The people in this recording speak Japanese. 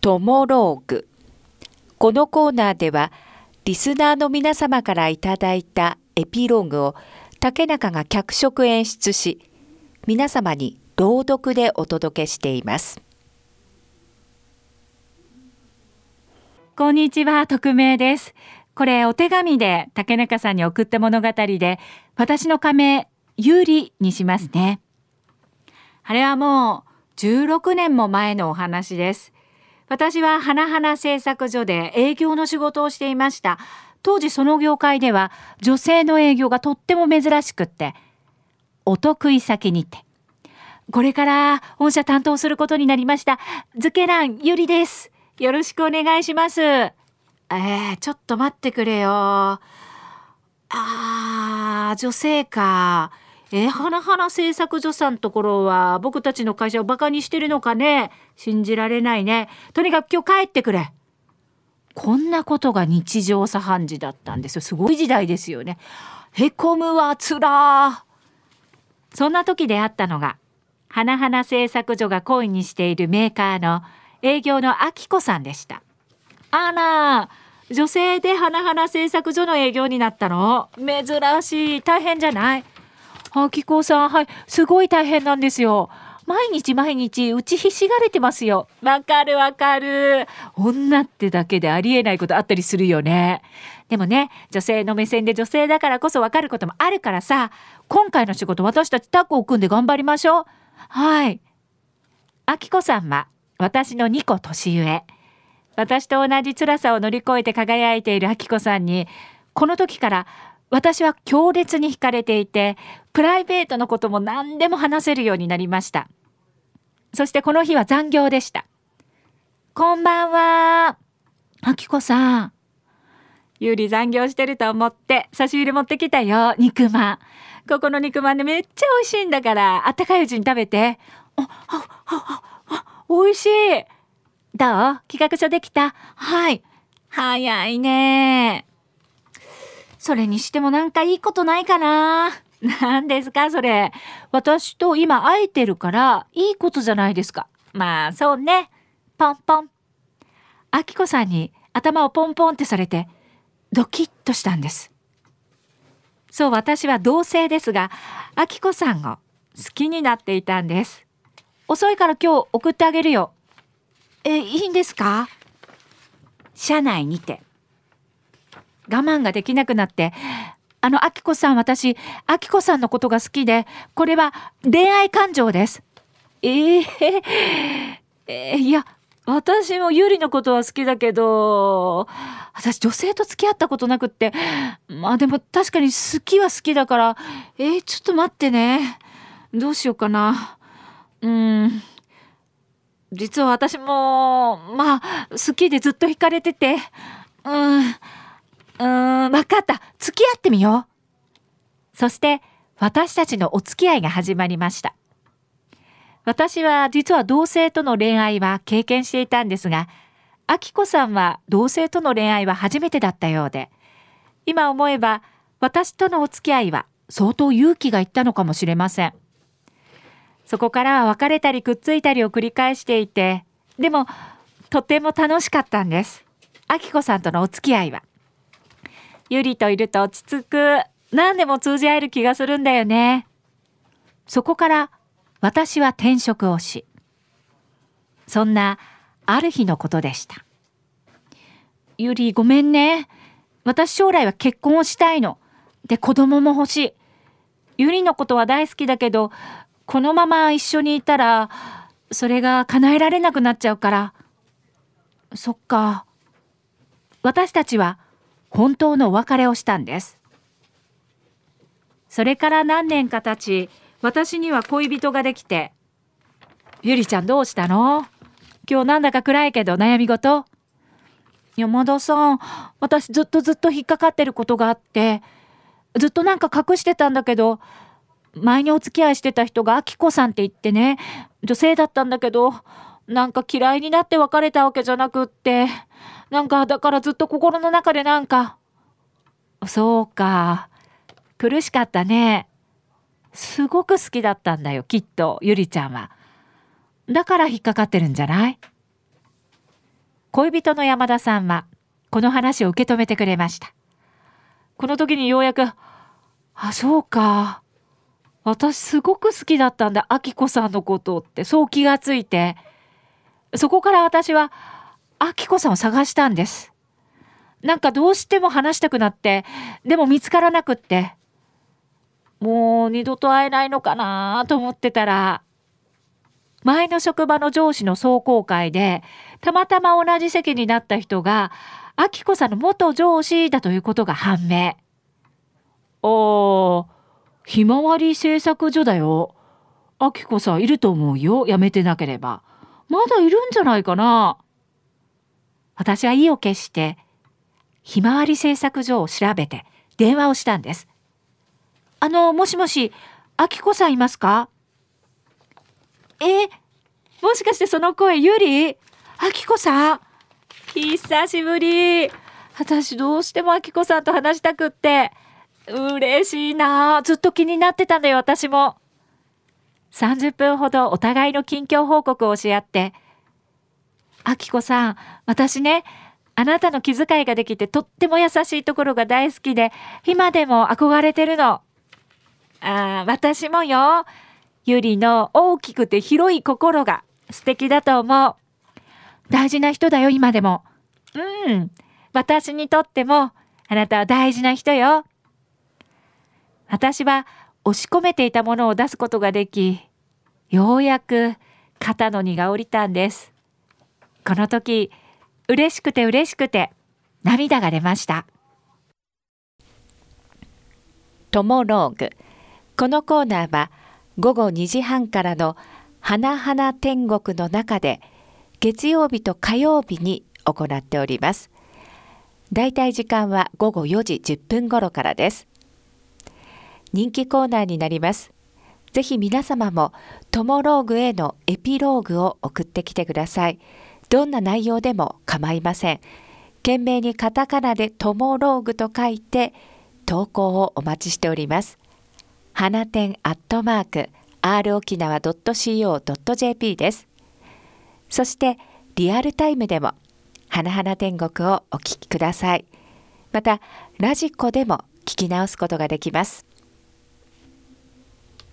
トモローグ。このコーナーではリスナーの皆様からいただいたエピローグを竹中が脚色演出し皆様に朗読でお届けしています。こんにちは匿名です。これお手紙で竹中さんに送った物語で私の仮名有利にしますね。あれはもう16年も前のお話です私は花々製作所で営業の仕事をしていました。当時その業界では女性の営業がとっても珍しくってお得意先にて。これから本社担当することになりましたズケランゆりです。よろしくお願いします。えー、ちょっと待ってくれよ。あー女性か。えー、花々製作所さんところは僕たちの会社をバカにしてるのかね？信じられないね。とにかく今日帰ってくれ。こんなことが日常茶飯事だったんですよ。すごい時代ですよね。へこむわつらそんな時であったのが花々製作所が懇意にしているメーカーの営業のあきこさんでした。あら女性で花々製作所の営業になったの？珍しい。大変じゃない？あきこさん、はい、すごい大変なんですよ。毎日毎日打ちひしがれてますよ。わかるわかる。女ってだけでありえないことあったりするよね。でもね、女性の目線で女性だからこそわかることもあるからさ、今回の仕事私たちタッグを組んで頑張りましょう。はい。あきこさんは私の2個年上。私と同じ辛さを乗り越えて輝いているあきこさんに、この時から私は強烈に惹かれていて、プライベートのことも何でも話せるようになりました。そしてこの日は残業でした。こんばんは。あきこさん。ゆうり残業してると思って差し入れ持ってきたよ。肉まん。ここの肉まんでめっちゃ美味しいんだから、あったかいうちに食べて。あ、あ、あ、あ、美味しい。どう？企画書できた？はい。早いね。それにしてもなんかいいことないかな何ですかそれ。私と今会えてるからいいことじゃないですか。まあそうね。ポンポン。あきこさんに頭をポンポンってされてドキッとしたんです。そう私は同性ですが、あきこさんを好きになっていたんです。遅いから今日送ってあげるよ。え、いいんですか？車内にて。我慢ができなくなって、あの、あきこさん、私、あきこさんのことが好きで、これは恋愛感情です。えー、えー、いや、私もゆりのことは好きだけど、私女性と付き合ったことなくって、まあでも確かに好きは好きだから、えー、ちょっと待ってね。どうしようかな。うん。実は私も、まあ、好きでずっと惹かれてて、うん。うーん、わかった。付き合ってみよう。そして、私たちのお付き合いが始まりました。私は実は同性との恋愛は経験していたんですが、あきこさんは同性との恋愛は初めてだったようで、今思えば私とのお付き合いは相当勇気がいったのかもしれません。そこからは別れたりくっついたりを繰り返していて、でもとても楽しかったんです。あきこさんとのお付き合いは。ゆりといると落ち着く。何でも通じ合える気がするんだよね。そこから私は転職をし、そんなある日のことでした。ゆりごめんね。私将来は結婚をしたいの。で子供も欲しい。ゆりのことは大好きだけど、このまま一緒にいたら、それが叶えられなくなっちゃうから。そっか。私たちは本当のお別れをしたんですそれから何年か経ち私には恋人ができて「ゆりちゃんどうしたの？今日なんだか暗いけど悩み事?」山田さん私ずっとずっと引っかかってることがあってずっとなんか隠してたんだけど前にお付き合いしてた人があきこさんって言ってね女性だったんだけどなんか嫌いになって別れたわけじゃなくってなんか、だからずっと心の中でなんか、そうか。苦しかったね。すごく好きだったんだよ、きっと、ゆりちゃんは。だから引っかかってるんじゃない？恋人の山田さんはこの話を受け止めてくれましたこの時にようやくあそうか私すごく好きだったんだあきこさんのことってそう気がついてそこから私はあきこさんを探したんですなんかどうしても話したくなってでも見つからなくってもう二度と会えないのかなと思ってたら前の職場の上司の壮行会でたまたま同じ席になった人があきこさんの元上司だということが判明。あーひまわり製作所だよ。あきこさんいると思うよ。やめてなければ。まだいるんじゃないかな。私は意を決してひまわり製作所を調べて電話をしたんです。あの、もしもし、あきこさんいますか？え、もしかしてその声、ゆりあきこさん久しぶり。私どうしてもあきこさんと話したくって。嬉しいなずっと気になってたんだよ、私も。30分ほどお互いの近況報告をし合って。あきこさん、私ね、あなたの気遣いができてとっても優しいところが大好きで、今でも憧れてるの。あ私もよ。ゆりの大きくて広い心が素敵だと思う。大事な人だよ、今でも。うん。私にとっても、あなたは大事な人よ。私は押し込めていたものを出すことができ、ようやく肩の荷が下りたんです。この時、嬉しくて嬉しくて涙が出ました。トモローグ。このコーナーは午後2時半からの花々天国の中で月曜日と火曜日に行っております。だいたい時間は午後4時10分頃からです。人気コーナーになります。ぜひ皆様もトモローグへのエピローグを送ってきてください。どんな内容でも構いません。懸命にカタカナでトモローグと書いて投稿をお待ちしております。花店アットマーク r 沖縄 .co.jp です。そしてリアルタイムでも花々天国をお聞きください。またラジコでも聞き直すことができます。